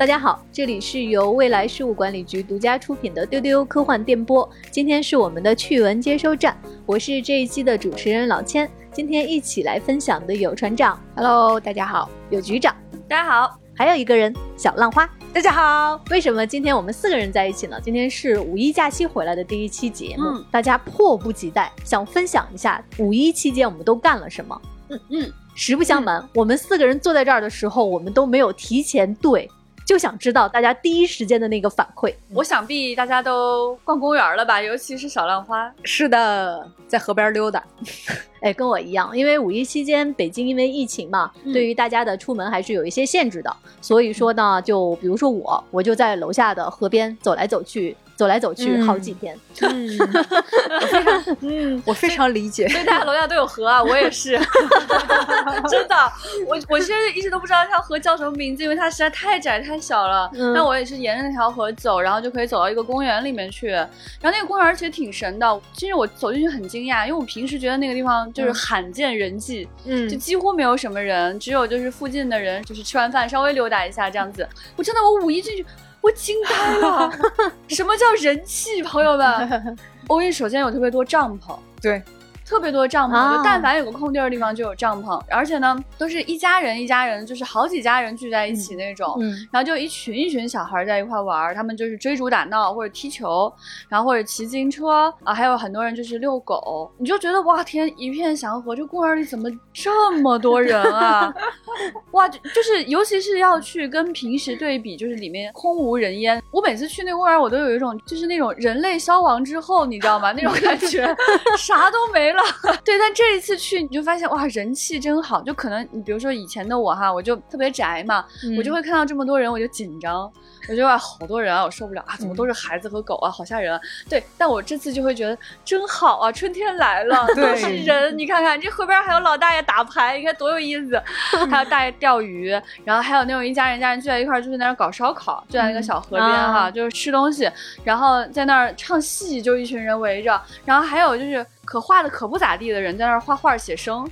大家好，这里是由未来事务管理局独家出品的丢丢科幻电波。今天是我们的趣闻接收站，我是这一期的主持人老千。今天一起来分享的有船长，Hello，大家好；有局长，大家好；还有一个人小浪花，大家好。为什么今天我们四个人在一起呢？今天是五一假期回来的第一期节目，大家迫不及待想分享一下五一期间我们都干了什么。嗯嗯，实不相瞒，我们四个人坐在这儿的时候，我们都没有提前对。就想知道大家第一时间的那个反馈。我想必大家都逛公园了吧，尤其是小浪花。是的，在河边溜达。哎，跟我一样，因为五一期间北京因为疫情嘛，对于大家的出门还是有一些限制的。所以说呢，就比如说我，我就在楼下的河边走来走去。走来走去好几天，嗯，我非常，嗯，我非常理解。所以大家楼下都有河啊，我也是，真的。我我其实一直都不知道那条河叫什么名字，因为它实在太窄太小了。但我也是沿着那条河走，然后就可以走到一个公园里面去。然后那个公园其实挺神的，其实我走进去很惊讶，因为我平时觉得那个地方就是罕见人迹，嗯，就几乎没有什么人，只有就是附近的人，就是吃完饭稍微溜达一下这样子。我真的，我五一进去。我惊呆了，什么叫人气，朋友们？欧耶首先有特别多帐篷，对。特别多帐篷，就但凡有个空地儿的地方就有帐篷，而且呢，都是一家人一家人，就是好几家人聚在一起那种，然后就一群一群小孩在一块玩，他们就是追逐打闹或者踢球，然后或者骑自行车啊，还有很多人就是遛狗，你就觉得哇天一片祥和，这公园里怎么这么多人啊？哇，就是尤其是要去跟平时对比，就是里面空无人烟。我每次去那公园，我都有一种就是那种人类消亡之后，你知道吗？那种感觉，啥都没了。对，但这一次去你就发现哇，人气真好。就可能你比如说以前的我哈，我就特别宅嘛，我就会看到这么多人我就紧张，我觉得哇好多人啊，我受不了啊，怎么都是孩子和狗啊，好吓人。对，但我这次就会觉得真好啊，春天来了，都是人。你看看这河边还有老大爷打牌，你看多有意思。还有大爷钓鱼，然后还有那种一家人家人聚在一块儿，就是在那儿搞烧烤，就在那个小河边哈，就是吃东西，然后在那儿唱戏，就一群人围着，然后还有就是。可画的可不咋地的人在那儿画画写生，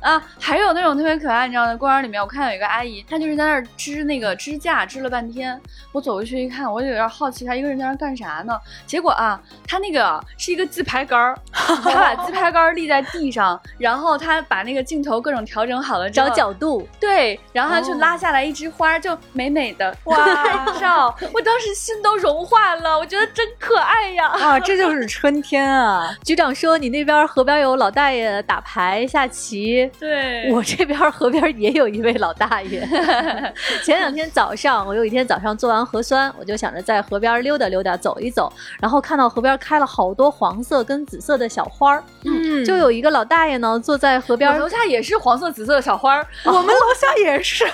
啊，还有那种特别可爱，你知道，吗公园里面，我看到有一个阿姨，她就是在那儿支那个支架，支了半天。我走过去一看，我就有点好奇，她一个人在那儿干啥呢？结果啊，她那个是一个自拍杆儿，她把自拍杆立在地上，然后她把那个镜头各种调整好了，找角度，对，然后她就拉下来一枝花，就美美的 哇照。我当时心都融化了，我觉得真可爱呀！啊，这就是春天啊！局长说你。那边河边有老大爷打牌下棋，对我这边河边也有一位老大爷。前两天早上，我有一天早上做完核酸，我就想着在河边溜达溜达，走一走，然后看到河边开了好多黄色跟紫色的小花儿，嗯，就有一个老大爷呢坐在河边，楼下也是黄色紫色的小花儿，我们楼下也是，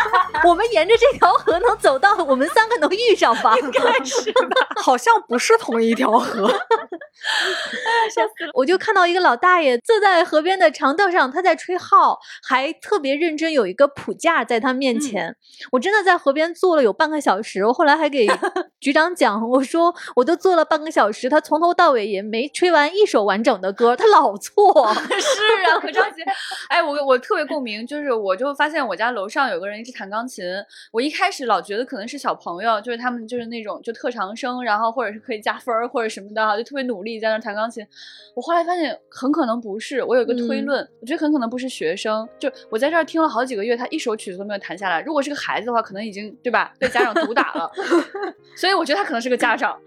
我们沿着这条河能走到，我们三个能遇上吧？应该是吧？好像不是同一条河，笑死了，我。就看到一个老大爷坐在河边的长凳上，他在吹号，还特别认真，有一个谱架在他面前。我真的在河边坐了有半个小时，我后来还给局长讲，我说我都做了半个小时，他从头到尾也没吹完一首完整的歌，他老错。是啊，可着急。哎，我我特别共鸣，就是我就发现我家楼上有个人一直弹钢琴，我一开始老觉得可能是小朋友，就是他们就是那种就特长生，然后或者是可以加分或者什么的，就特别努力在那弹钢琴。我后来。发现很可能不是，我有一个推论，我觉得很可能不是学生。就我在这儿听了好几个月，他一首曲子都没有弹下来。如果是个孩子的话，可能已经对吧，被家长毒打了。所以我觉得他可能是个家长。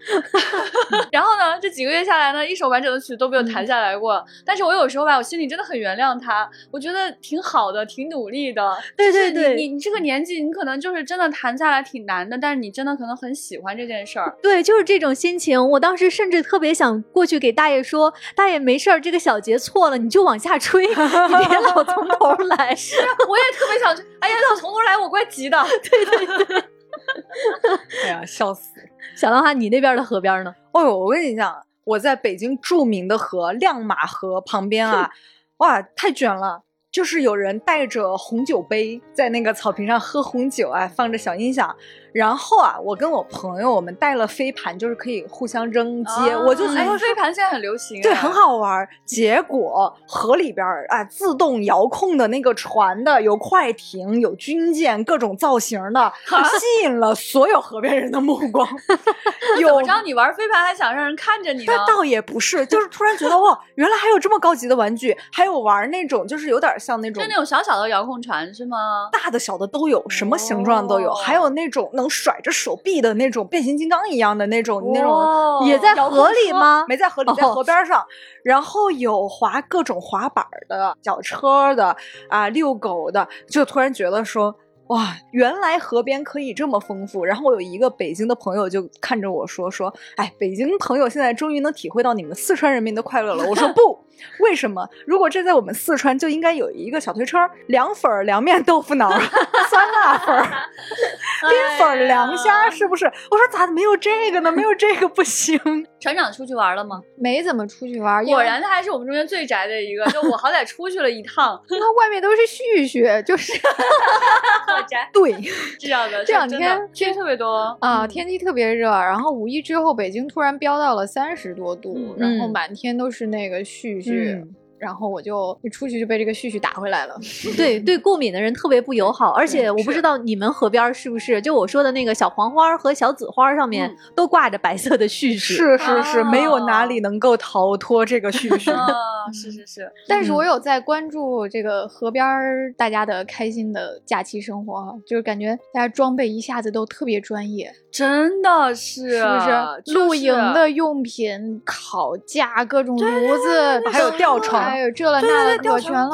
然后呢，这几个月下来呢，一首完整的曲子都没有弹下来过。但是我有时候吧，我心里真的很原谅他，我觉得挺好的，挺努力的。对对对，你你这个年纪，你可能就是真的弹下来挺难的，但是你真的可能很喜欢这件事儿。对，就是这种心情。我当时甚至特别想过去给大爷说，大爷。没事儿，这个小节错了，你就往下吹，你别老从头来。是啊，我也特别想去。哎呀，老从头来，我怪急的。对对对。哎呀，笑死！小浪花，你那边的河边呢？哦呦，我跟你讲，我在北京著名的河亮马河旁边啊，哇，太卷了。就是有人带着红酒杯在那个草坪上喝红酒啊，放着小音响。然后啊，我跟我朋友我们带了飞盘，就是可以互相扔接。我就觉得飞盘现在很流行，对，很好玩。结果河里边啊，自动遥控的那个船的，有快艇，有军舰，各种造型的，吸引了所有河边人的目光。有让你玩飞盘还想让人看着你？但倒也不是，就是突然觉得哇，原来还有这么高级的玩具，还有玩那种就是有点像那种，就那种小小的遥控船是吗？大的小的都有，什么形状都有，还有那种。能甩着手臂的那种变形金刚一样的那种那种，也在河里吗？没在河里，在河边上。然后有滑各种滑板的、脚车的啊，遛狗的，就突然觉得说。哇，原来河边可以这么丰富。然后我有一个北京的朋友就看着我说说，哎，北京朋友现在终于能体会到你们四川人民的快乐了。我说 不，为什么？如果这在我们四川就应该有一个小推车，凉粉、凉面、豆腐脑、酸辣粉、冰粉、凉虾，是不是？我说咋没有这个呢？没有这个不行。船长出去玩了吗？没怎么出去玩。果然他还是我们中间最宅的一个。就我好歹出去了一趟，因为外面都是絮絮，就是 好宅。对，这样的这两天天特别多啊，天气特别热。然后五一之后，北京突然飙到了三十多度，然后满天都是那个絮絮。然后我就一出去就被这个絮絮打回来了。对 对，过敏的人特别不友好。而且我不知道你们河边是不是，就我说的那个小黄花和小紫花上面都挂着白色的絮絮。是是是，没有哪里能够逃脱这个絮 絮。是是是。但是我有在关注这个河边大家的开心的假期生活哈，就是感觉大家装备一下子都特别专业。真的是，是不是？露营的用品、烤架、各种炉子，还有吊床，还有这了那了，可全了。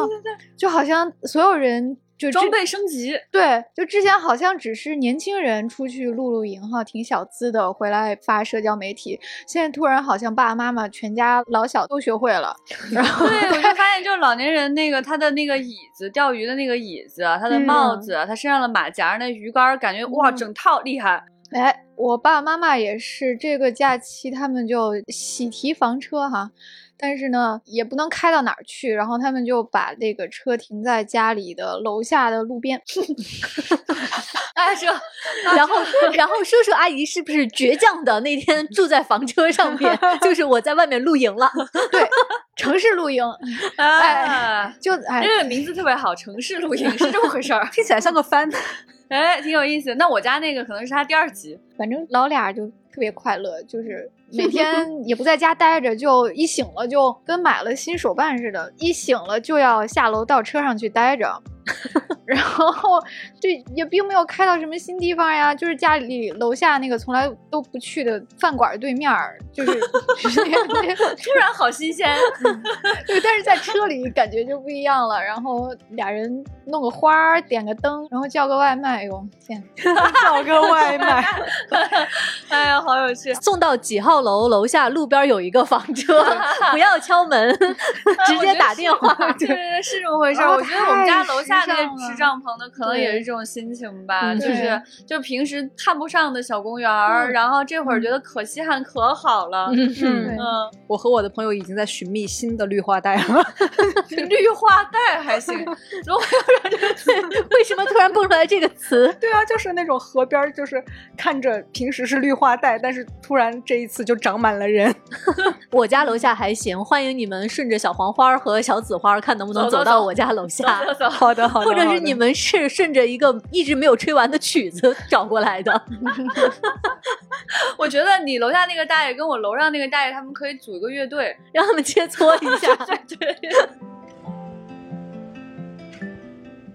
就好像所有人就装备升级。对，就之前好像只是年轻人出去露露营哈，挺小资的，回来发社交媒体。现在突然好像爸爸妈妈全家老小都学会了。然后对，我就发现，就是老年人那个他的那个椅子，钓鱼的那个椅子，他的帽子，他身上的马甲，那鱼竿，感觉哇，整套厉害。哎，我爸爸妈妈也是这个假期，他们就喜提房车哈，但是呢，也不能开到哪儿去，然后他们就把那个车停在家里的楼下的路边。哎，这，然后，然后叔叔阿姨是不是倔强的那天住在房车上面？就是我在外面露营了，对，城市露营。哎，就哎，这个名字特别好，城市露营是这么回事儿，听起来像个番。哎，挺有意思。那我家那个可能是他第二集，反正老俩就特别快乐，就是每天也不在家待着，就一醒了就跟买了新手办似的，一醒了就要下楼到车上去待着。然后就也并没有开到什么新地方呀，就是家里楼下那个从来都不去的饭馆对面儿，就是 突然好新鲜。对，但是在车里感觉就不一样了。然后俩人弄个花，点个灯，然后叫个外卖哟，天，叫个外卖，哎呀，好有趣！送到几号楼？楼下路边有一个房车，不要敲门，直接打电话。对对对，是这么回事。我觉得我们家楼下那个支帐篷的，可能也是这种心情吧，就是就平时看不上的小公园儿，然后这会儿觉得可稀罕可好了。嗯，我和我的朋友已经在寻觅新的绿化带了。绿化带还行，如果要让这个词，为什么突然蹦出来这个词？对啊，就是那种河边，就是看着平时是绿化带，但是突然这一次就长满了人。我家楼下还行，欢迎你们顺着小黄花和小紫花，看能不能走到我家楼下。好的，好的。或者是你们是顺着一个一直没有吹完的曲子找过来的。我觉得你楼下那个大爷跟我楼上那个大爷，他们可以组一个乐队，让他们切磋一下。对对。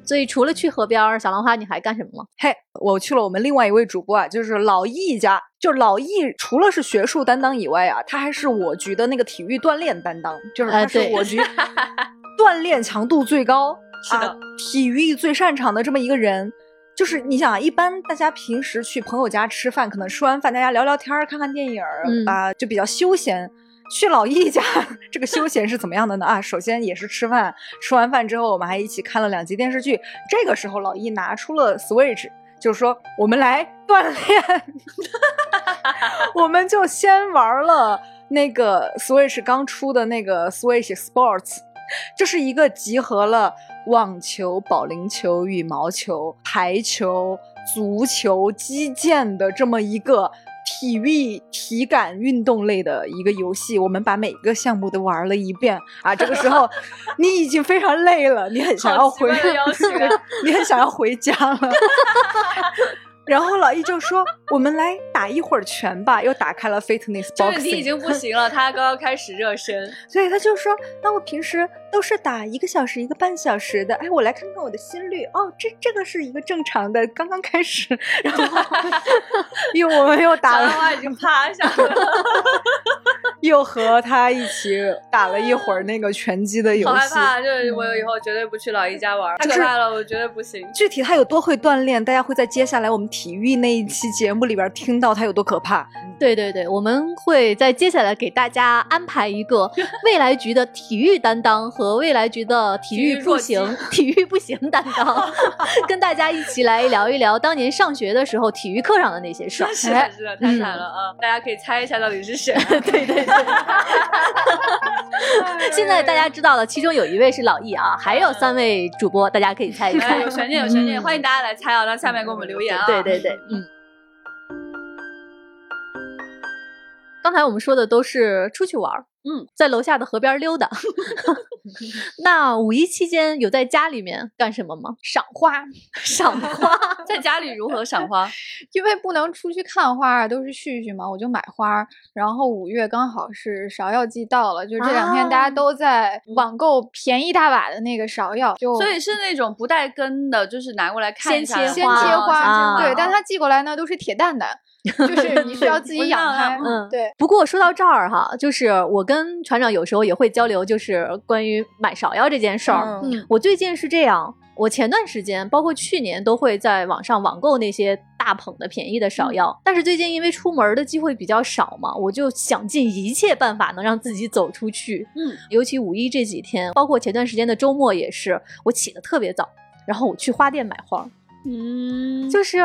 所以除了去河边，小兰花你还干什么了？嘿，我去了我们另外一位主播啊，就是老易家。就老易除了是学术担当以外啊，他还是我局的那个体育锻炼担当，就是他是我局锻炼强度最高。是的，体育最擅长的这么一个人，就是你想啊，一般大家平时去朋友家吃饭，可能吃完饭大家聊聊天看看电影啊，就比较休闲。去老易家，这个休闲是怎么样的呢？啊，首先也是吃饭，吃完饭之后，我们还一起看了两集电视剧。这个时候，老易拿出了 Switch，就是说我们来锻炼，我们就先玩了那个 Switch 刚出的那个 Switch Sports。这是一个集合了网球、保龄球、羽毛球、排球、足球、击剑的这么一个。体育体感运动类的一个游戏，我们把每个项目都玩了一遍啊！这个时候 你已经非常累了，你很想要回 你很想要回家了。然后老易就说：“我们来打一会儿拳吧。”又打开了 fitness box。你已经不 行了，他刚刚开始热身，所以他就说：“那我平时都是打一个小时、一个半小时的。哎，我来看看我的心率。哦，这这个是一个正常的，刚刚开始。然后 又我们又打了，花已经趴下了。又和他一起打了一会儿那个拳击的游戏。好害怕，就是我以后绝对不去老姨家玩，太可怕了，我绝对不行。具体他有多会锻炼，大家会在接下来我们。体育那一期节目里边听到他有多可怕？对对对，我们会在接下来给大家安排一个 未来局的体育担当和未来局的体育不行、体育不行担当，跟大家一起来聊一聊当年上学的时候体育课上的那些事儿。是的，是的，太惨了啊！大家可以猜一下到底是谁？对对对。现在大家知道了，其中有一位是老易啊，还有三位主播，大家可以猜一猜。有悬念，有悬念，欢迎大家来猜啊！到下面给我们留言啊。对对对，嗯。刚才我们说的都是出去玩儿，嗯，在楼下的河边溜达。那五一期间有在家里面干什么吗？赏花，赏花，在家里如何赏花？因为不能出去看花啊，都是絮絮嘛，我就买花。然后五月刚好是芍药季到了，就这两天大家都在网购便宜大把的那个芍药，就所以是那种不带根的，就是拿过来看先切先切花，对，但它寄过来呢都是铁蛋蛋。就是你需要自己养它，嗯，对。不过说到这儿哈，就是我跟船长有时候也会交流，就是关于买芍药这件事儿。嗯，我最近是这样，我前段时间包括去年都会在网上网购那些大捧的便宜的芍药，但是最近因为出门的机会比较少嘛，我就想尽一切办法能让自己走出去。嗯，尤其五一这几天，包括前段时间的周末也是，我起得特别早，然后我去花店买花。嗯，就是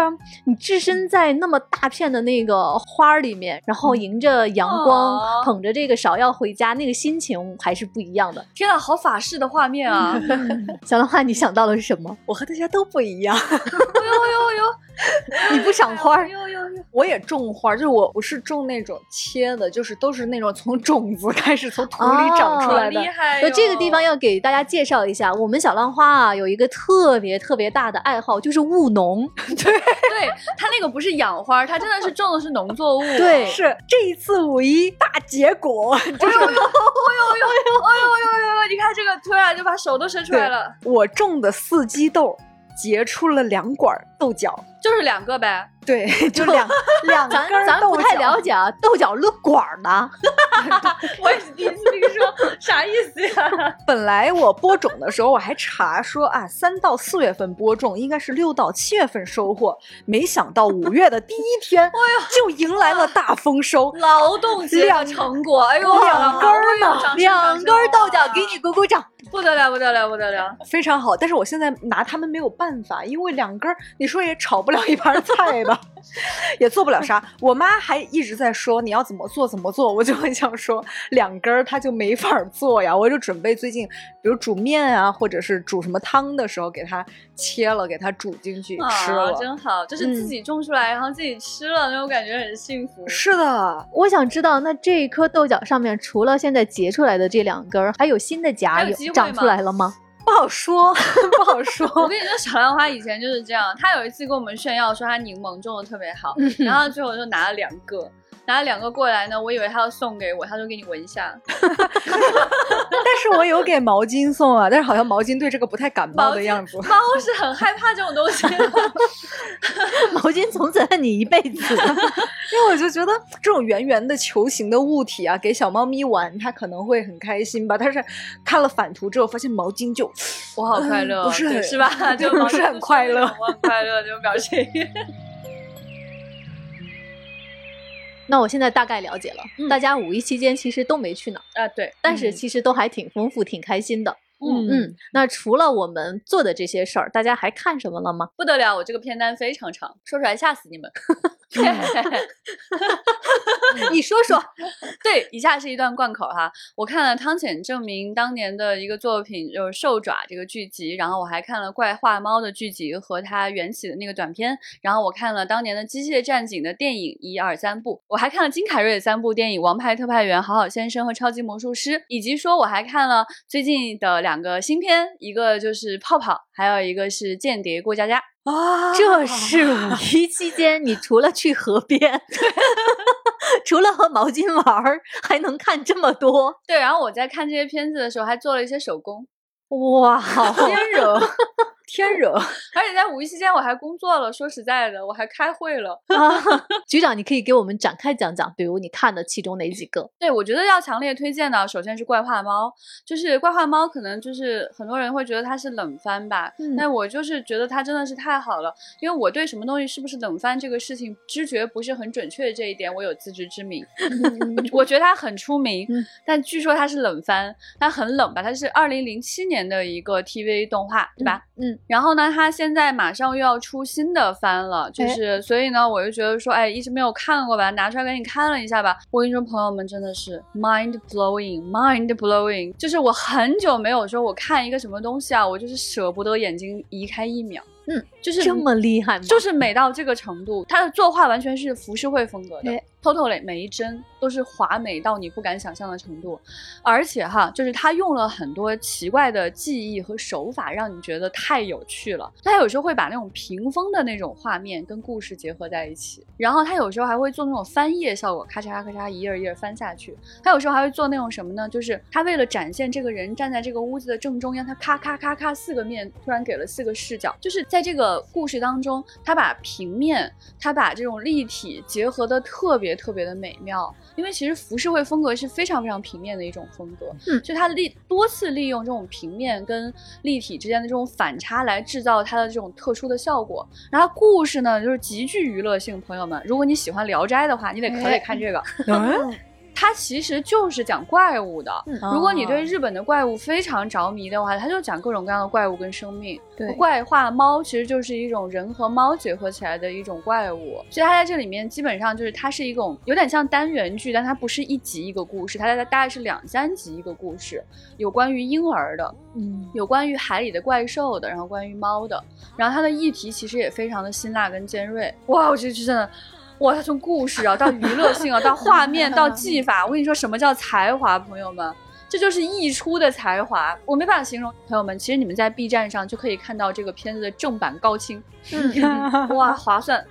你置身在那么大片的那个花儿里面，然后迎着阳光，捧着这个芍药回家，那个心情还是不一样的。天啊，好法式的画面啊！小浪花，你想到的是什么？我和大家都不一样。呦 呦呦！你不想花，呦呦呦，我也种花，就是我不是种那种切的，就是都是那种从种子开始，从土里长出来的。厉害。就这个地方要给大家介绍一下，我们小浪花啊有一个特别特别大的爱好，就是务农。对对，它那个不是养花，它真的是种的是农作物。对，是这一次五一大结果。就是，哦呦呦呦，哦呦呦呦呦，你看这个突然就把手都伸出来了。我种的四季豆结出了两管豆角。就是两个呗，对，就两 两根儿咱不太了解啊，豆角论管儿呢。我也是第一次听说，啥意思呀？本来我播种的时候我还查说啊，三到四月份播种，应该是六到七月份收获。没想到五月的第一天，就迎来了大丰收，劳动节成果。哎呦，两根儿呢，两根豆角，给你鼓鼓掌，不得了，不得了，不得了，非常好。但是我现在拿它们没有办法，因为两根儿，你说也炒不了。一盘菜吧，也做不了啥。我妈还一直在说你要怎么做怎么做，我就很想说两根儿它就没法做呀。我就准备最近，比如煮面啊，或者是煮什么汤的时候，给它切了，给它煮进去吃了，真好。就是自己种出来，然后自己吃了，那种感觉很幸福。是的，我想知道，那这一颗豆角上面除了现在结出来的这两根，还有新的荚长出来了吗？不好说，不好说。我跟你说，小兰花以前就是这样。他有一次跟我们炫耀说他柠檬种的特别好，然后最后就拿了两个。拿了两个过来呢，我以为他要送给我，他说给你闻一下。但是我有给毛巾送啊，但是好像毛巾对这个不太感冒的样子。猫是很害怕这种东西。毛巾从此恨你一辈子，因为我就觉得这种圆圆的球形的物体啊，给小猫咪玩，它可能会很开心吧。但是看了反图之后，发现毛巾就我好快乐，不是是吧？就不是很快乐，我很快乐这种表情。那我现在大概了解了，大家五一期间其实都没去哪儿啊？对，但是其实都还挺丰富、挺开心的。嗯嗯，那除了我们做的这些事儿，大家还看什么了吗？不得了，我这个片单非常长，说出来吓死你们。你说说，对，以下是一段贯口哈。我看了汤浅证明当年的一个作品，就是《兽爪》这个剧集，然后我还看了《怪画猫》的剧集和它缘起的那个短片，然后我看了当年的《机械战警》的电影一二三部，我还看了金凯瑞的三部电影《王牌特派员》《好好先生》和《超级魔术师》，以及说我还看了最近的两个新片，一个就是《泡泡》，还有一个是《间谍过家家》。啊，这是五一期间，你除了去河边，除了和毛巾玩儿，还能看这么多。对，然后我在看这些片子的时候，还做了一些手工。哇，天惹，天惹！而且在五一期间我还工作了，说实在的，我还开会了。局长，你可以给我们展开讲讲，比如你看的其中哪几个？对，我觉得要强烈推荐的，首先是《怪画猫》，就是《怪画猫》，可能就是很多人会觉得它是冷番吧，但我就是觉得它真的是太好了，因为我对什么东西是不是冷番这个事情知觉不是很准确，这一点我有自知之明。我觉得它很出名，但据说它是冷番，它很冷吧？它是二零零七年。年的一个 TV 动画，对吧？嗯，然后呢，他现在马上又要出新的番了，就是所以呢，我就觉得说，哎，一直没有看过吧，拿出来给你看了一下吧。我跟你说，朋友们真的是 mind blowing，mind blowing，就是我很久没有说我看一个什么东西啊，我就是舍不得眼睛移开一秒。嗯，就是这么厉害吗？就是美到这个程度，他的作画完全是浮世绘风格的，totally 每一帧都是华美到你不敢想象的程度，而且哈，就是他用了很多奇怪的技艺和手法，让你觉得太有趣了。他有时候会把那种屏风的那种画面跟故事结合在一起，然后他有时候还会做那种翻页效果，咔嚓咔嚓一页一页翻下去。他有时候还会做那种什么呢？就是他为了展现这个人站在这个屋子的正中央，他咔咔咔咔四个面突然给了四个视角，就是。在这个故事当中，他把平面，他把这种立体结合的特别特别的美妙。因为其实浮世绘风格是非常非常平面的一种风格，嗯，就它利多次利用这种平面跟立体之间的这种反差来制造它的这种特殊的效果。然后故事呢，就是极具娱乐性。朋友们，如果你喜欢《聊斋》的话，你得可得看这个。它其实就是讲怪物的。如果你对日本的怪物非常着迷的话，它就讲各种各样的怪物跟生命。对，怪画猫其实就是一种人和猫结合起来的一种怪物。所以它在这里面基本上就是它是一种有点像单元剧，但它不是一集一个故事，它大概是两三集一个故事，有关于婴儿的，嗯，有关于海里的怪兽的，然后关于猫的，然后它的议题其实也非常的辛辣跟尖锐。哇，我觉得真的。哇，它从故事啊，到娱乐性啊，到画面，到技法，我跟你说，什么叫才华，朋友们，这就是溢出的才华，我没办法形容。朋友们，其实你们在 B 站上就可以看到这个片子的正版高清，哇，划算。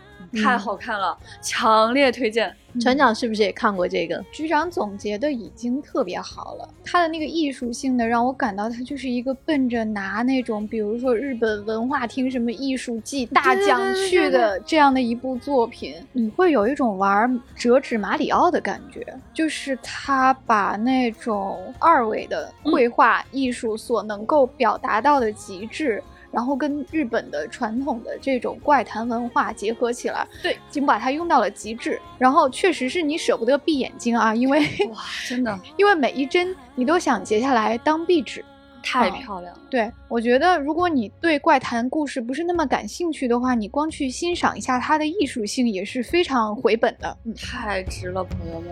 太好看了，强烈推荐。船长是不是也看过这个？局长总结的已经特别好了，他的那个艺术性的让我感到他就是一个奔着拿那种，比如说日本文化厅什么艺术季大奖去的这样的一部作品，你会有一种玩折纸马里奥的感觉，就是他把那种二维的绘画艺术所能够表达到的极致。然后跟日本的传统的这种怪谈文化结合起来，对，已经把它用到了极致。然后确实是你舍不得闭眼睛啊，因为哇，真的，因为每一帧你都想截下来当壁纸，太漂亮了。对，我觉得如果你对怪谈故事不是那么感兴趣的话，你光去欣赏一下它的艺术性也是非常回本的。嗯，太值了，朋友们。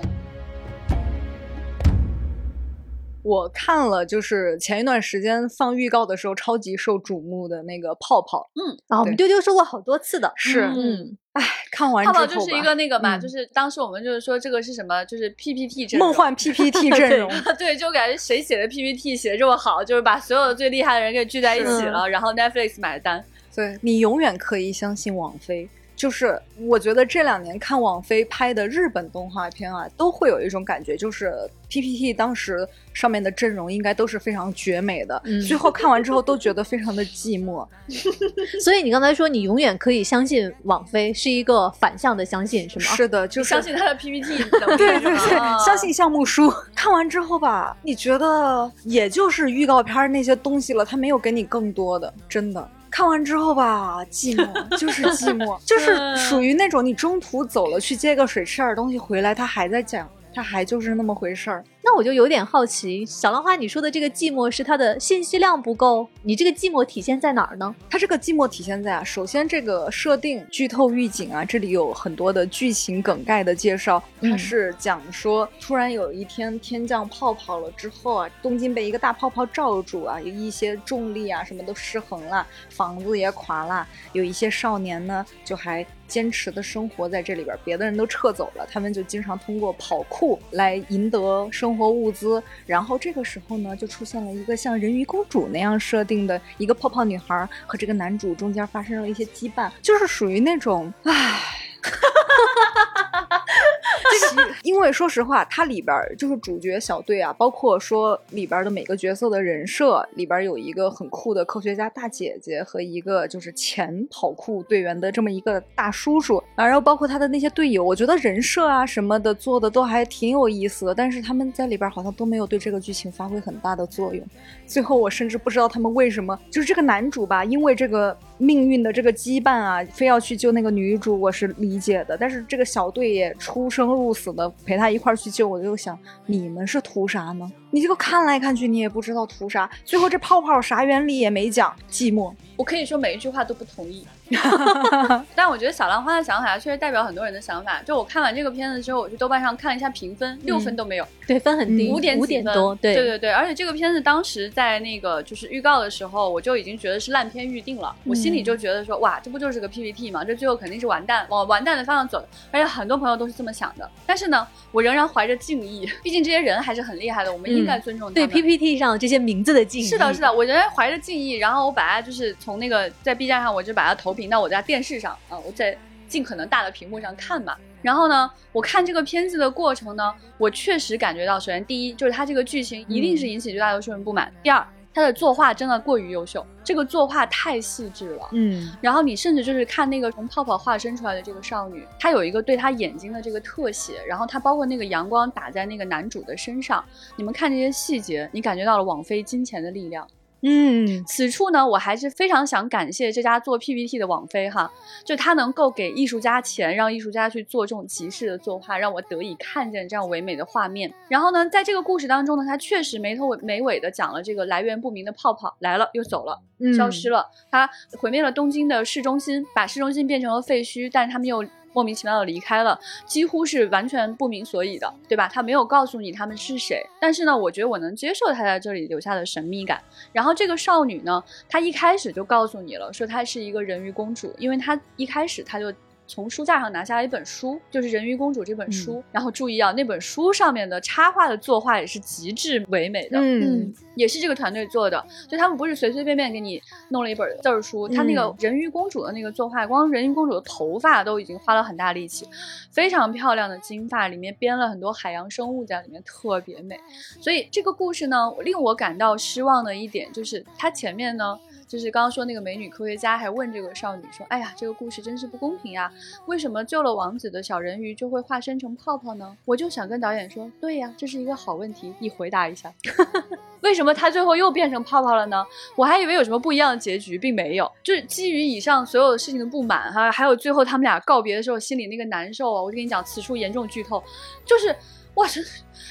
我看了，就是前一段时间放预告的时候超级受瞩目的那个泡泡，嗯，啊，我们丢丢说过好多次的，是，嗯，哎，看完之后泡泡就是一个那个嘛，就是当时我们就是说这个是什么，就是 PPT 阵梦幻 PPT 阵容，对，就感觉谁写的 PPT 写的这么好，就是把所有的最厉害的人给聚在一起了，然后 Netflix 买单，对你永远可以相信网飞。就是我觉得这两年看网飞拍的日本动画片啊，都会有一种感觉，就是 PPT 当时上面的阵容应该都是非常绝美的，最后看完之后都觉得非常的寂寞。所以你刚才说你永远可以相信网飞，是一个反向的相信，是吗？是的，就是相信他的 PPT。对对对，相信项目书。看完之后吧，你觉得也就是预告片那些东西了，他没有给你更多的，真的。看完之后吧，寂寞 就是寂寞，就是属于那种你中途走了去接个水吃点东西回来，他还在讲，他还就是那么回事儿。那我就有点好奇，小浪花，你说的这个寂寞是它的信息量不够？你这个寂寞体现在哪儿呢？它这个寂寞体现在啊，首先这个设定剧透预警啊，这里有很多的剧情梗概的介绍。它是讲说，突然有一天天降泡泡了之后啊，东京被一个大泡泡罩住啊，有一些重力啊什么都失衡了，房子也垮了，有一些少年呢就还。坚持的生活在这里边，别的人都撤走了，他们就经常通过跑酷来赢得生生活物资。然后这个时候呢，就出现了一个像人鱼公主那样设定的一个泡泡女孩，和这个男主中间发生了一些羁绊，就是属于那种唉。因为说实话，它里边就是主角小队啊，包括说里边的每个角色的人设，里边有一个很酷的科学家大姐姐和一个就是前跑酷队员的这么一个大叔叔啊，然后包括他的那些队友，我觉得人设啊什么的做的都还挺有意思的，但是他们在里边好像都没有对这个剧情发挥很大的作用。最后我甚至不知道他们为什么，就是这个男主吧，因为这个命运的这个羁绊啊，非要去救那个女主，我是理理解的，但是这个小队也出生入死的。陪他一块儿去救，我就想你们是图啥呢？你这个看来看去，你也不知道图啥。最后这泡泡啥原理也没讲，寂寞。我可以说每一句话都不同意。但我觉得小浪花的想法确实代表很多人的想法。就我看完这个片子之后，我去豆瓣上看了一下评分，六分都没有，对，分很低，五点五点多，对对对对。而且这个片子当时在那个就是预告的时候，我就已经觉得是烂片预定了，我心里就觉得说，哇，这不就是个 PPT 吗？这最后肯定是完蛋，往完蛋的方向走。而且很多朋友都是这么想的。但是呢，我仍然怀着敬意，毕竟这些人还是很厉害的，我们应该尊重。对 PPT 上这些名字的敬意。是的，是的，我仍然怀着敬意，然后我把它就是从那个在 B 站上，我就把它投屏到我家电视上啊，我在尽可能大的屏幕上看嘛。然后呢，我看这个片子的过程呢，我确实感觉到，首先第一就是它这个剧情一定是引起绝大多数人不满。第二，它的作画真的过于优秀，这个作画太细致了。嗯。然后你甚至就是看那个从泡泡化身出来的这个少女，她有一个对她眼睛的这个特写，然后她包括那个阳光打在那个男主的身上，你们看这些细节，你感觉到了网飞金钱的力量。嗯，此处呢，我还是非常想感谢这家做 PPT 的网飞哈，就他能够给艺术家钱，让艺术家去做这种极致的作画，让我得以看见这样唯美的画面。然后呢，在这个故事当中呢，他确实没头没尾的讲了这个来源不明的泡泡来了又走了，消失了，他毁灭了东京的市中心，把市中心变成了废墟，但是他们又。莫名其妙的离开了，几乎是完全不明所以的，对吧？他没有告诉你他们是谁，但是呢，我觉得我能接受他在这里留下的神秘感。然后这个少女呢，她一开始就告诉你了，说她是一个人鱼公主，因为她一开始她就。从书架上拿下来一本书，就是《人鱼公主》这本书。然后注意啊，那本书上面的插画的作画也是极致唯美的，嗯，也是这个团队做的。就他们不是随随便便给你弄了一本字儿书，他那个人鱼公主的那个作画，光人鱼公主的头发都已经花了很大力气，非常漂亮的金发，里面编了很多海洋生物在里面，特别美。所以这个故事呢，令我感到失望的一点就是，它前面呢。就是刚刚说那个美女科学家还问这个少女说：“哎呀，这个故事真是不公平呀！为什么救了王子的小人鱼就会化身成泡泡呢？”我就想跟导演说：“对呀，这是一个好问题，你回答一下，为什么他最后又变成泡泡了呢？我还以为有什么不一样的结局，并没有。就是基于以上所有的事情的不满哈，还有最后他们俩告别的时候心里那个难受啊！我就跟你讲，此处严重剧透，就是哇，这。”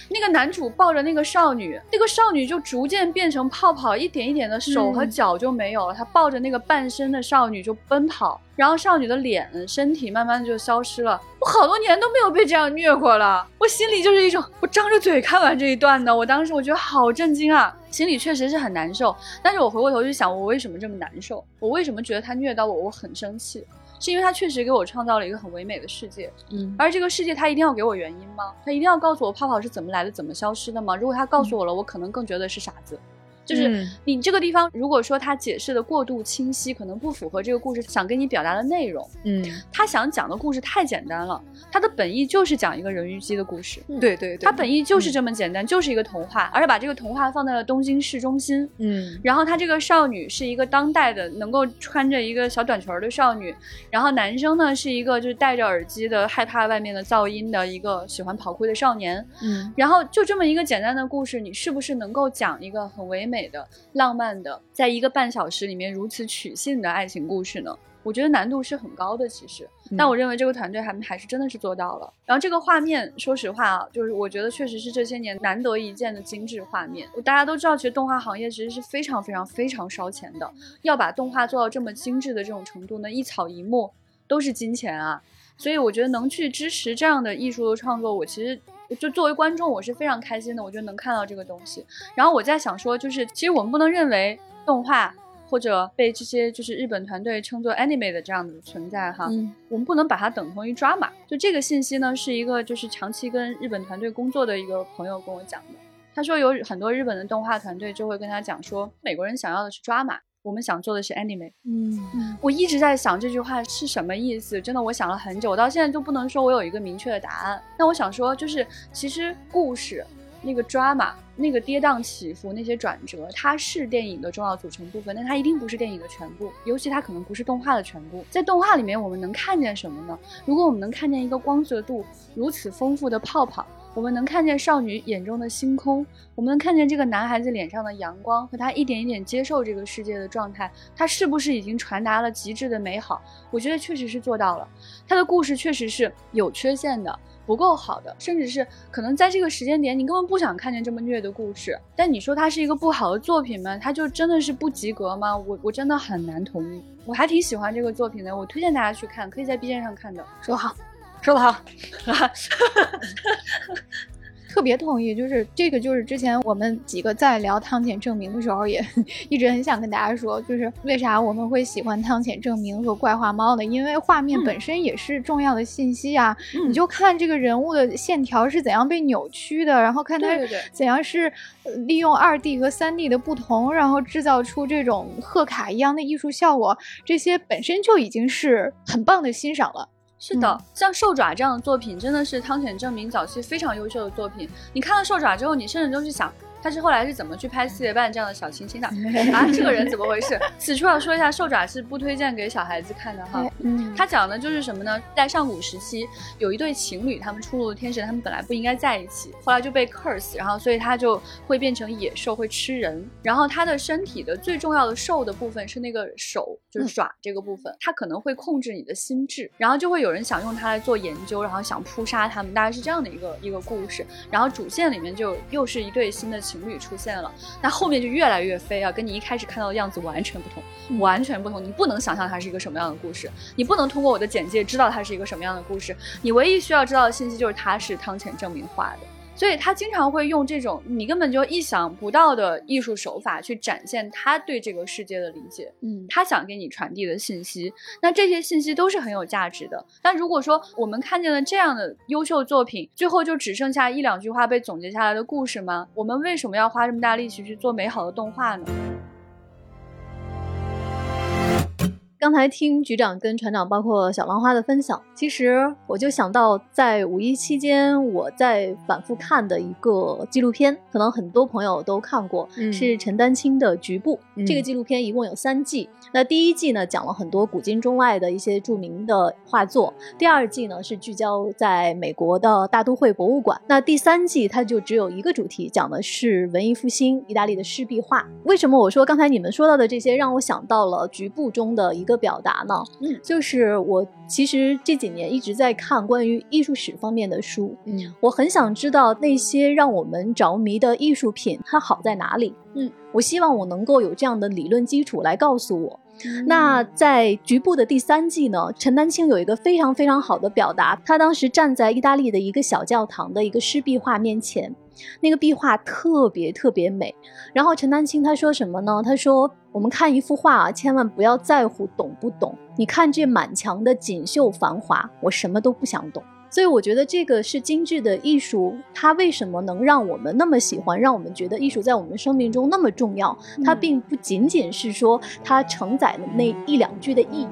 那个男主抱着那个少女，那个少女就逐渐变成泡泡，一点一点的手和脚就没有了。他抱着那个半身的少女就奔跑，然后少女的脸、身体慢慢就消失了。我好多年都没有被这样虐过了，我心里就是一种，我张着嘴看完这一段的，我当时我觉得好震惊啊，心里确实是很难受。但是我回过头去想，我为什么这么难受？我为什么觉得他虐到我？我很生气。是因为他确实给我创造了一个很唯美的世界，嗯，而这个世界他一定要给我原因吗？他一定要告诉我泡泡是怎么来的，怎么消失的吗？如果他告诉我了，我可能更觉得是傻子。就是你这个地方，如果说他解释的过度清晰，可能不符合这个故事想跟你表达的内容。嗯，他想讲的故事太简单了，他的本意就是讲一个人鱼姬的故事。对对对，他本意就是这么简单，就是一个童话，而且把这个童话放在了东京市中心。嗯，然后他这个少女是一个当代的，能够穿着一个小短裙的少女，然后男生呢是一个就是戴着耳机的，害怕外面的噪音的一个喜欢跑酷的少年。嗯，然后就这么一个简单的故事，你是不是能够讲一个很唯美？美的、浪漫的，在一个半小时里面如此取信的爱情故事呢？我觉得难度是很高的，其实，但我认为这个团队还还是真的是做到了。然后这个画面，说实话啊，就是我觉得确实是这些年难得一见的精致画面。大家都知道，其实动画行业其实是非常非常非常烧钱的，要把动画做到这么精致的这种程度呢，一草一木都是金钱啊。所以我觉得能去支持这样的艺术的创作，我其实就作为观众，我是非常开心的。我觉得能看到这个东西。然后我在想说，就是其实我们不能认为动画。或者被这些就是日本团队称作 anime 的这样的存在哈，我们不能把它等同于 drama。就这个信息呢，是一个就是长期跟日本团队工作的一个朋友跟我讲的。他说有很多日本的动画团队就会跟他讲说，美国人想要的是 drama，我们想做的是 anime。嗯，我一直在想这句话是什么意思，真的我想了很久，我到现在都不能说我有一个明确的答案。那我想说，就是其实故事。那个 drama，那个跌宕起伏，那些转折，它是电影的重要组成部分，但它一定不是电影的全部，尤其它可能不是动画的全部。在动画里面，我们能看见什么呢？如果我们能看见一个光泽度如此丰富的泡泡，我们能看见少女眼中的星空，我们能看见这个男孩子脸上的阳光和他一点一点接受这个世界的状态，他是不是已经传达了极致的美好？我觉得确实是做到了。他的故事确实是有缺陷的。不够好的，甚至是可能在这个时间点，你根本不想看见这么虐的故事。但你说它是一个不好的作品吗？它就真的是不及格吗？我我真的很难同意。我还挺喜欢这个作品的，我推荐大家去看，可以在 B 站上看的。说好，说的好。特别同意，就是这个，就是之前我们几个在聊汤浅证明的时候，也 一直很想跟大家说，就是为啥我们会喜欢汤浅证明和怪画猫呢？因为画面本身也是重要的信息啊！你就看这个人物的线条是怎样被扭曲的，然后看他怎样是利用二 D 和三 D 的不同，然后制造出这种贺卡一样的艺术效果，这些本身就已经是很棒的欣赏了。是的，像兽爪这样的作品，真的是汤浅证明早期非常优秀的作品。你看了兽爪之后，你甚至就是想。他是后来是怎么去拍四月半这样的小清新的 啊？这个人怎么回事？此处要说一下，兽爪是不推荐给小孩子看的哈。嗯，他讲的就是什么呢？在上古时期，有一对情侣，他们出入的天神，他们本来不应该在一起，后来就被 curse，然后所以他就会变成野兽，会吃人。然后他的身体的最重要的兽的部分是那个手，就是爪这个部分，他可能会控制你的心智。然后就会有人想用它来做研究，然后想扑杀他们，大概是这样的一个一个故事。然后主线里面就又是一对新的。情侣出现了，那后面就越来越飞啊，跟你一开始看到的样子完全不同，完全不同。你不能想象它是一个什么样的故事，你不能通过我的简介知道它是一个什么样的故事。你唯一需要知道的信息就是它是汤浅证明画的。所以他经常会用这种你根本就意想不到的艺术手法去展现他对这个世界的理解，嗯，他想给你传递的信息，那这些信息都是很有价值的。但如果说我们看见了这样的优秀作品，最后就只剩下一两句话被总结下来的故事吗？我们为什么要花这么大力气去做美好的动画呢？刚才听局长跟船长，包括小浪花的分享，其实我就想到，在五一期间，我在反复看的一个纪录片，可能很多朋友都看过，是陈丹青的《局部》。这个纪录片一共有三季，那第一季呢讲了很多古今中外的一些著名的画作，第二季呢是聚焦在美国的大都会博物馆，那第三季它就只有一个主题，讲的是文艺复兴意大利的湿壁画。为什么我说刚才你们说到的这些让我想到了《局部》中的一个？表达呢？嗯，就是我其实这几年一直在看关于艺术史方面的书，嗯，我很想知道那些让我们着迷的艺术品它好在哪里，嗯，我希望我能够有这样的理论基础来告诉我。那在局部的第三季呢，陈丹青有一个非常非常好的表达，他当时站在意大利的一个小教堂的一个湿壁画面前。那个壁画特别特别美，然后陈丹青他说什么呢？他说：“我们看一幅画啊，千万不要在乎懂不懂。你看这满墙的锦绣繁华，我什么都不想懂。所以我觉得这个是精致的艺术，它为什么能让我们那么喜欢，让我们觉得艺术在我们生命中那么重要？它并不仅仅是说它承载的那一两句的意义。”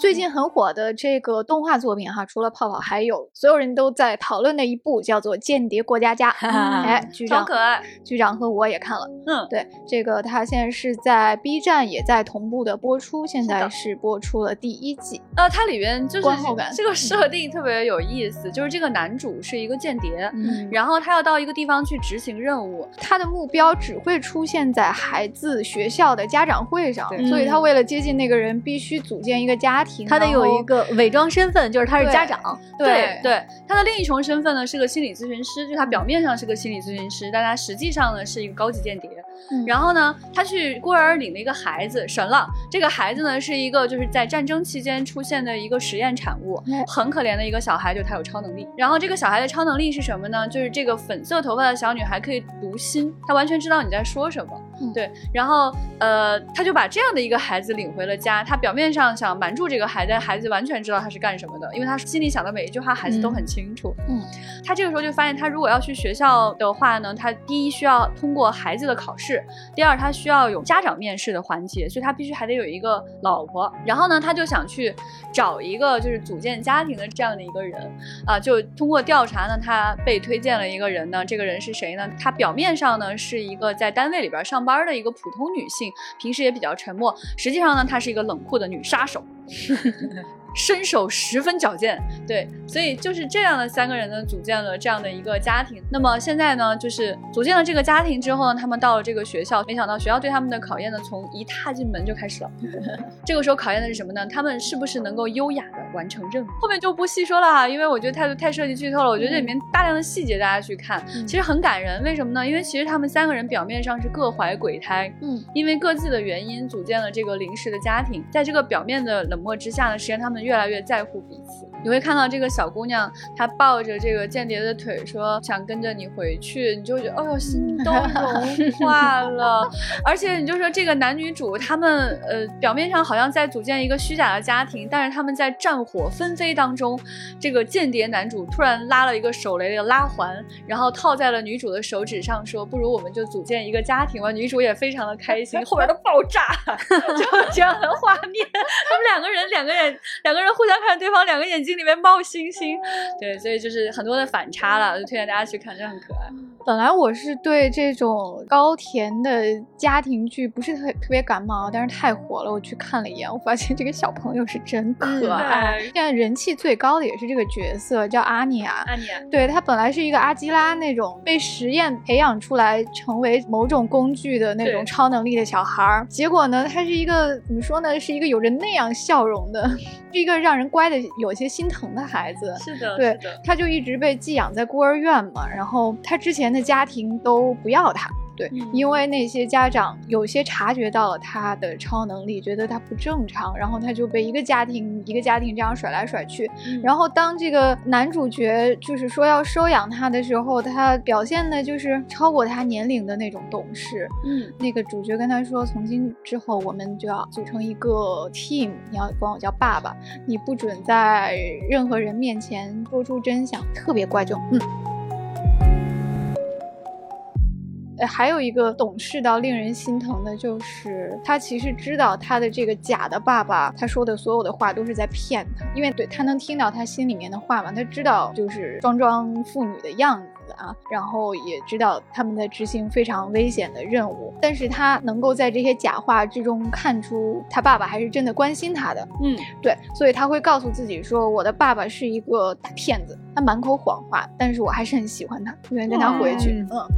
最近很火的这个动画作品哈，除了泡泡，还有所有人都在讨论的一部叫做《间谍过家家》。哎，局长可爱，局长和我也看了。嗯，对，这个它现在是在 B 站也在同步的播出，现在是播出了第一季。呃，它里边就是这个设定特别有意思，就是这个男主是一个间谍，嗯然后他要到一个地方去执行任务，他的目标只会出现在孩子学校的家长会上，对所以他为了接近那个人，必须组建一个家庭。他得有一个伪装身份，就是他是家长。对对，他的另一重身份呢是个心理咨询师，就他表面上是个心理咨询师，但他实际上呢是一个高级间谍。嗯然后呢，他去孤儿领了一个孩子神了，这个孩子呢是一个就是在战争期间出现的一个实验产物哎，很可怜的一个小孩，就他有超能力。然后这个小孩的超能力是什么呢？就是这个粉色头发的小女孩可以读心，她完全知道你在说什么。嗯对，然后呃，他就把这样的一个孩子领回了家。他表面上想瞒住这个孩子，但孩子完全知道他是干什么的，因为他心里想的每一句话，孩子都很清楚。嗯，他这个时候就发现，他如果要去学校的话呢，他第一需要通过孩子的考试，第二他需要有家长面试的环节，所以他必须还得有一个老婆。然后呢，他就想去找一个就是组建家庭的这样的一个人啊，就通过调查呢，他被推荐了一个人呢，这个人是谁呢？他表面上呢是一个在单位里边上班的一个普通女性，平时也比较沉默，实际上呢，她是一个冷酷的女杀手。身手十分矫健，对，所以就是这样的三个人呢，组建了这样的一个家庭。那么现在呢，就是组建了这个家庭之后呢，他们到了这个学校，没想到学校对他们的考验呢，从一踏进门就开始了。这个时候考验的是什么呢？他们是不是能够优雅的完成任务？后面就不细说了哈，因为我觉得太太涉及剧透了。我觉得这里面大量的细节大家去看，其实很感人。为什么呢？因为其实他们三个人表面上是各怀鬼胎，嗯，因为各自的原因组建了这个临时的家庭，在这个表面的冷漠之下呢，实际上他们越来越在乎彼此。你会看到这个小姑娘，她抱着这个间谍的腿说想跟着你回去，你就觉得哦哟，心都 融化了。而且你就说这个男女主他们呃表面上好像在组建一个虚假的家庭，但是他们在战火纷飞当中，这个间谍男主突然拉了一个手雷的拉环，然后套在了女主的手指上，说不如我们就组建一个家庭吧。女主也非常的开心，后边的爆炸 就这样的画面，他们两个人两个人两个人互相看着对方，两个眼睛里面冒星星，对，所以就是很多的反差了，就推荐大家去看，真的很可爱。本来我是对这种高甜的家庭剧不是特特别感冒，但是太火了，我去看了一眼，我发现这个小朋友是真可爱。现在人气最高的也是这个角色，叫阿尼亚。阿尼亚，对他本来是一个阿基拉那种被实验培养出来成为某种工具的那种超能力的小孩儿，结果呢，他是一个怎么说呢，是一个有着那样笑容的，是一个让人乖的有些心疼的孩子。是的，对的，他就一直被寄养在孤儿院嘛，然后他之前的家庭都不要他。对，嗯因为那些家长有些察觉到了他的超能力，觉得他不正常，然后他就被一个家庭一个家庭这样甩来甩去。嗯然后当这个男主角就是说要收养他的时候，他表现的就是超过他年龄的那种懂事。嗯，那个主角跟他说，从今之后我们就要组成一个 team，你要管我叫爸爸，你不准在任何人面前说出真相，特别乖就嗯。还有一个懂事到令人心疼的，就是他其实知道他的这个假的爸爸，他说的所有的话都是在骗他，因为对他能听到他心里面的话嘛，他知道就是装装妇女的样子啊，然后也知道他们在执行非常危险的任务，但是他能够在这些假话之中看出他爸爸还是真的关心他的，嗯，对，所以他会告诉自己说，我的爸爸是一个大骗子，他满口谎话，但是我还是很喜欢他，愿意跟他回去，嗯嗯。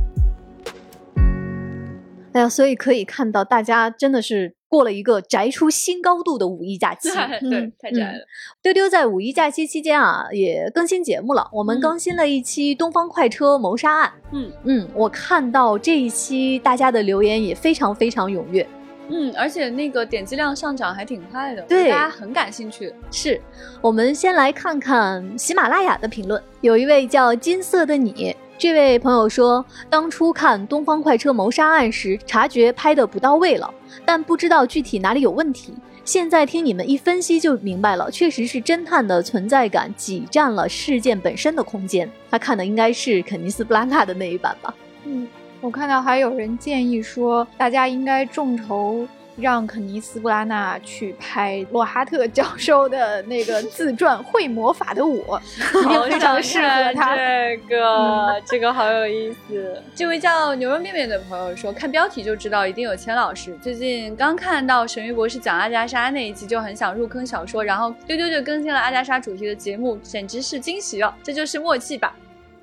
哎呀，所以可以看到，大家真的是过了一个宅出新高度的五一假期。对嗯，太宅了。丢丢在五一假期期间啊，也更新节目了。我们嗯更新了一期《东方快车谋杀案》。嗯嗯，我看到这一期大家的留言也非常非常踊跃。嗯，而且那个点击量上涨还挺快的，对大家很感兴趣。是我们先来看看喜马拉雅的评论，有一位叫金色的你。这位朋友说，当初看《东方快车谋杀案》时，察觉拍的不到位了，但不知道具体哪里有问题。现在听你们一分析就明白了，确实是侦探的存在感挤占了事件本身的空间。他看的应该是肯尼斯·布拉纳的那一版吧？嗯，我看到还有人建议说，大家应该众筹让肯尼斯·布拉纳去拍洛哈特教授的那个自传《会魔法的我》，一定非常适合他。这个这个好有意思。这位叫牛肉面面的朋友说，看标题就知道一定有钱老师。最近刚看到神谕博士讲阿加莎那一集，就很想入坑小说，然后丢丢就更新了阿加莎主题的节目，简直是惊喜哦！这就是默契吧。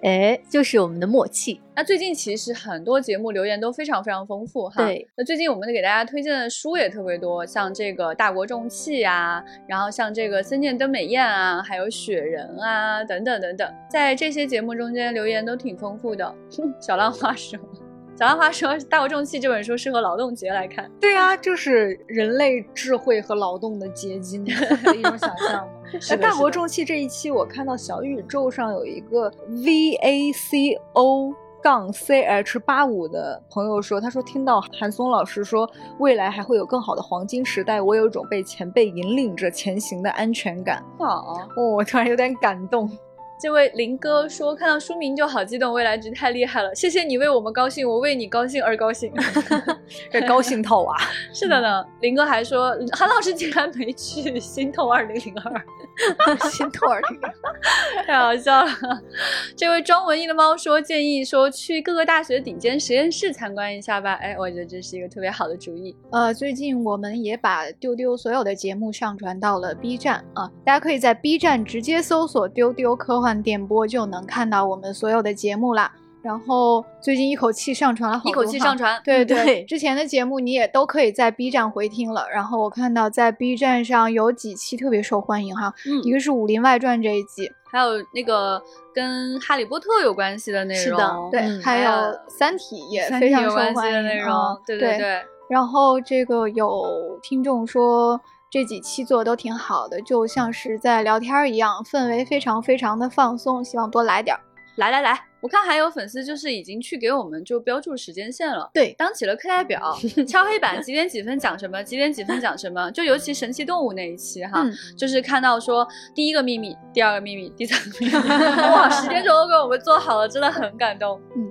哎，就是我们的默契。那最近其实很多节目留言都非常非常丰富哈。对。那最近我们给大家推荐的书也特别多，像这个《大国重器》啊，然后像这个《森见登美彦》啊，还有《雪人》啊，等等等等，在这些节目中间留言都挺丰富的。小浪花说。小浪花说，《大国重器》这本书适合劳动节来看。对啊，就是人类智慧和劳动的结晶的 一种想象。那《大国重器》这一期，我看到小宇宙上有一个 V A C O 杠 C H 八五的朋友说，他说听到韩松老师说未来还会有更好的黄金时代，我有一种被前辈引领着前行的安全感。好哦，我突然有点感动。这位林哥说：“看到书名就好激动，未来局太厉害了！谢谢你为我们高兴，我为你高兴而高兴，这高兴透啊！是的呢。林哥还说，韩老师竟然没去，心痛二零零二，心痛二零零二，太好笑了。这位装文艺的猫说，建议说去各个大学顶尖实验室参观一下吧。哎，我觉得这是一个特别好的主意。呃，最近我们也把丢丢所有的节目上传到了 B 站啊，大家可以在 B 站直接搜索“丢丢科幻”。电波就能看到我们所有的节目啦。然后最近一口气上传了好多，一口气上传，对对。之前的节目你也都可以在 B 站回听了。然后我看到在 B 站上有几期特别受欢迎哈，嗯，一个是《武林外传》这一季，还有那个跟《哈利波特》有关系的内容，是的，对，还有《三体》也非常受欢迎的内容，对对对。然后这个有听众说。这几期做的都挺好的，就像是在聊天一样，氛围非常非常的放松。希望多来点儿，来来来，我看还有粉丝就是已经去给我们就标注时间线了，对，当起了课代表，敲黑板，几点几分讲什么，几点几分讲什么。就尤其神奇动物那一期哈，就是看到说第一个秘密，第二个秘密，第三个秘密，哇，时间轴都给我们做好了，真的很感动。嗯。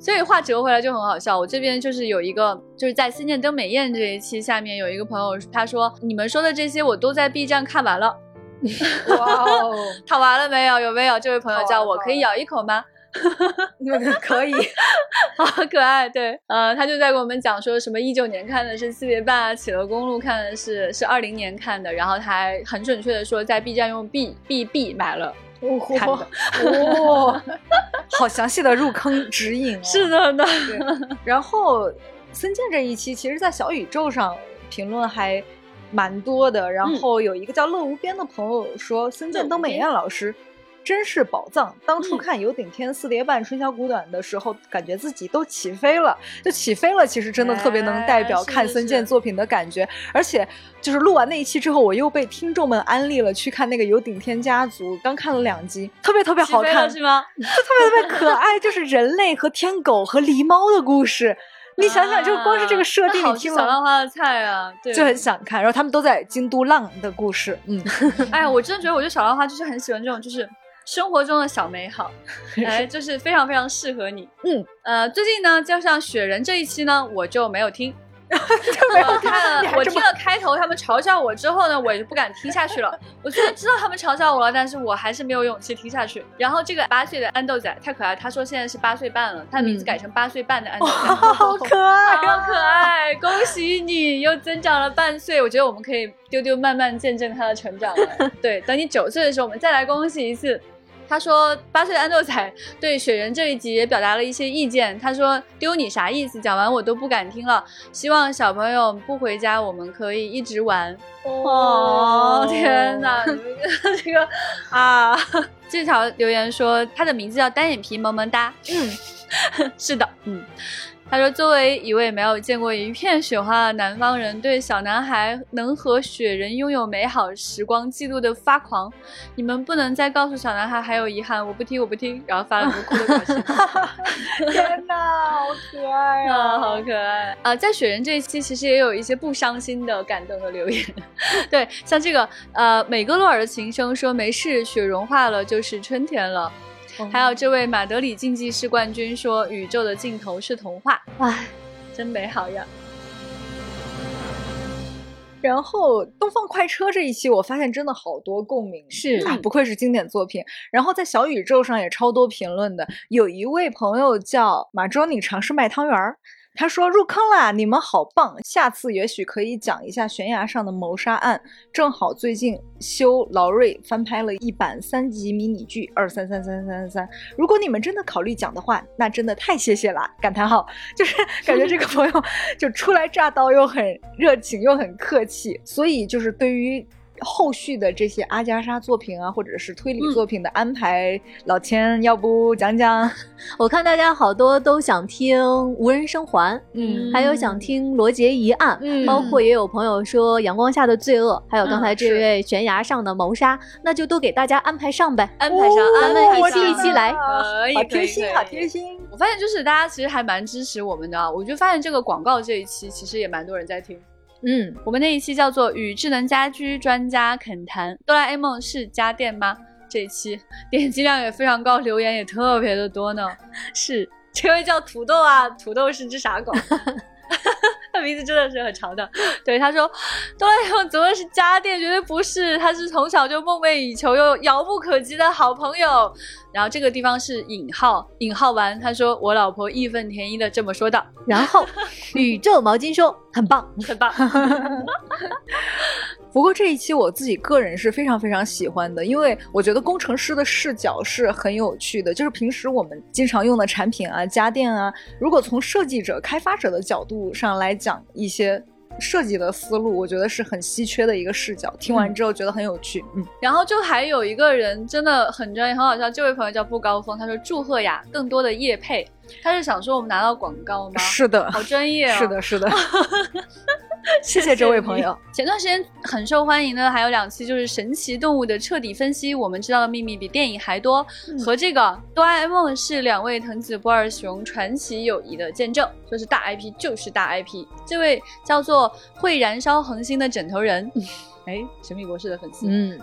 所以话折回来就很好笑，我这边就是有一个，就是在《思念登美艳》这一期下面有一个朋友，他说你们说的这些我都在 B 站看完了。哇哦，看完了没有？有没有？这位朋友叫我可以咬一口吗？可以，好可爱。对，呃，他就在给我们讲说什么一九年看的是四月半啊，企鹅公路看的是是二零年看的，然后他还很准确的说在 B 站用 B B B 买了。看的哇，好详细的入坑指引哦。是的呢。然后孙健这一期，其实，在小宇宙上评论还蛮多的。然后有一个叫乐无边的朋友说，孙健登美艳老师。真是宝藏！当初看《有顶天四叠半春宵苦短》的时候，感觉自己都起飞了，就起飞了。其实真的特别能代表看孙健作品的感觉。而且就是录完那一期之后，我又被听众们安利了去看那个《有顶天家族》，刚看了两集，特别特别好看，是吗？就特别特别可爱，就是人类和天狗和狸猫的故事。你想想，就光是这个设定，你听了小浪花的菜啊，对就很想看。然后他们都在京都浪的故事，嗯，哎呀，我真的觉得，我觉得小浪花就是很喜欢这种，就是。生活中的小美好，哎，就是非常非常适合你。嗯，呃，最近呢，就像雪人这一期呢，我就没有听，没有看了。我听了开头，他们嘲笑我之后呢，我就不敢听下去了。我虽然知道他们嘲笑我了，但是我还是没有勇气听下去。然后这个八岁的安豆仔太可爱，他说现在是八岁半了，他的名字改成八岁半的安豆仔，好 可爱，好可爱！恭喜你又增长了半岁，我觉得我们可以丢丢慢慢见证他的成长了。对，等你九岁的时候，我们再来恭喜一次。他说八岁的安豆仔对雪人这一集也表达了一些意见。他说丢你啥意思？讲完我都不敢听了。希望小朋友不回家，我们可以一直玩。哦天哪，这个啊，这条留言说他的名字叫单眼皮萌萌哒。嗯，是的，嗯。他说：“作为一位没有见过一片雪花的南方人，对小男孩能和雪人拥有美好时光嫉妒的发狂。你们不能再告诉小男孩还有遗憾，我不听，我不听。”然后发了个哭的表情。天哪，好可爱啊，好可爱啊！在雪人这一期，其实也有一些不伤心的感动的留言。对，像这个呃，美格洛尔的琴声说：“没事，雪融化了就是春天了。”还有这位马德里竞技室冠军说：“宇宙的尽头是童话。”唉，真美好呀。然后《东方快车》这一期，我发现真的好多共鸣，是啊，不愧是经典作品。然后在小宇宙上也超多评论的，有一位朋友叫马庄，你尝试卖汤圆儿。他说入坑啦，你们好棒！下次也许可以讲一下悬崖上的谋杀案。正好最近修劳瑞翻拍了一版三集迷你剧二三三三三三三。如果你们真的考虑讲的话，那真的太谢谢啦！感叹号，就是 感觉这个朋友 就初来乍到，又很热情，又很客气。所以就是对于。后续的这些阿加莎作品啊，或者是推理作品的安排，老千要不讲讲？我看大家好多都想听《无人生还》，嗯，还有想听《罗杰疑案》，嗯，包括也有朋友说《阳光下的罪恶》，还有刚才这位《悬崖上的谋杀》，那就都给大家安排上呗，安排上，咱们一期一期来，可以，好贴心，好贴心。我发现就是大家其实还蛮支持我们的，我就发现这个广告这一期其实也蛮多人在听。嗯，我们那一期叫做《与智能家居专家恳谈：哆啦 A 梦是家电吗》这一期点击量也非常高，留言也特别的多呢。是，这位叫土豆啊，土豆是只傻狗。他名字真的是很长的，对他说：“哆啦 A 梦怎么是家电？绝对不是，他是从小就梦寐以求又遥不可及的好朋友。”然后这个地方是引号，引号完，他说：“我老婆义愤填膺的这么说道。”然后 宇宙毛巾说：“很棒，很棒。”不过这一期我自己个人是非常非常喜欢的，因为我觉得工程师的视角是很有趣的。就是平时我们经常用的产品啊、家电啊，如果从设计者、开发者的角度上来讲一些设计的思路，我觉得是很稀缺的一个视角。听完之后觉得很有趣，嗯。然后就还有一个人真的很专业、很好笑，这位朋友叫不高峰，他说祝贺呀，更多的业配。他是想说我们拿到广告吗？是的，好专业，是的，是的。谢谢这位朋友。前段时间很受欢迎的还有两期，就是神奇动物的彻底分析，我们知道的秘密比电影还多，和这个哆啦 A 梦是两位藤子不二雄传奇友谊的见证，说是大 IP 就是大 IP。这位叫做会燃烧恒星的枕头人。哎，神秘博士的粉丝，嗯，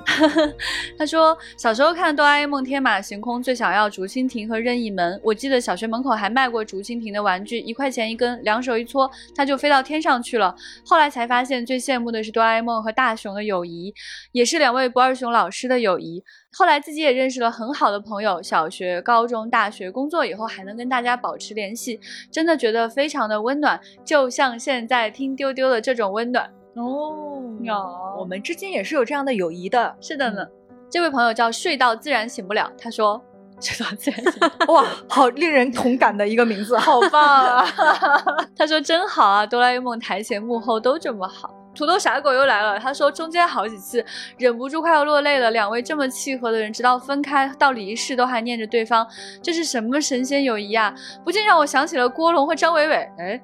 他说小时候看哆啦 A 梦天马行空，最想要竹蜻蜓和任意门。我记得小学门口还卖过竹蜻蜓的玩具，一块钱一根，两手一搓，它就飞到天上去了。后来才发现，最羡慕的是哆啦 A 梦和大雄的友谊，也是两位不二雄老师的友谊。后来自己也认识了很好的朋友，小学、高中、大学工作以后还能跟大家保持联系，真的觉得非常的温暖，就像现在听丢丢的这种温暖。哦有，我们之间也是有这样的友谊的。是的呢，这位朋友叫睡到自然醒不了，他说 睡到自然醒，哇，好令人同感的一个名字，好棒啊！他说真好啊，哆啦 A 梦台前幕后都这么好。土豆傻狗又来了，他说中间好几次忍不住快要落泪了，两位这么契合的人，直到分开到离世都还念着对方，这是什么神仙友谊啊？不禁让我想起了郭龙和张伟伟，哎。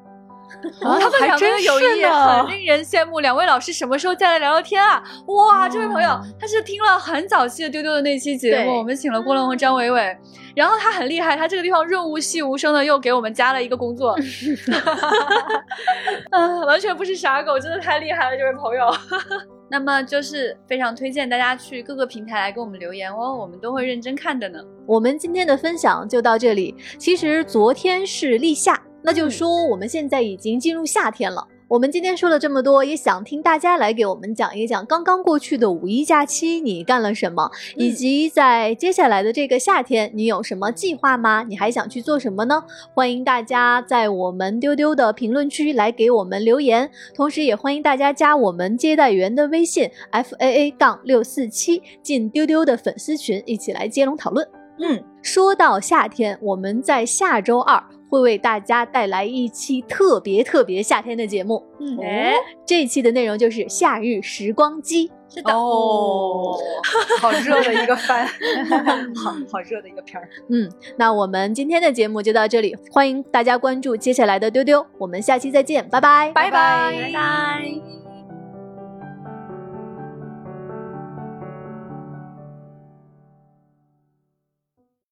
他们两个的友谊也很令人羡慕。两位老师什么时候再来聊聊天啊？哇，这位朋友他是听了很早期的丢丢的那期节目，我们请了郭龙和张伟伟，然后他很厉害，他这个地方润物细无声的又给我们加了一个工作，啊，完全不是傻狗，真的太厉害了，这位朋友。那么就是非常推荐大家去各个平台来给我们留言哦，我们都会认真看的呢。我们今天的分享就到这里。其实昨天是立夏。那就说我们现在已经进入夏天了。我们今天说了这么多，也想听大家来给我们讲一讲刚刚过去的五一假期你干了什么，以及在接下来的这个夏天你有什么计划吗？你还想去做什么呢？欢迎大家在我们丢丢的评论区来给我们留言，同时也欢迎大家加我们接待员的微信 f a a 杠六四七进丢丢的粉丝群，一起来接龙讨论。嗯，说到夏天，我们在下周二。会为大家带来一期特别特别夏天的节目。嗯，哎，这一期的内容就是夏日时光机。是的哦，好热的一个番，好好热的一个片儿。嗯，那我们今天的节目就到这里，欢迎大家关注接下来的丢丢，我们下期再见，拜拜，拜拜，拜拜。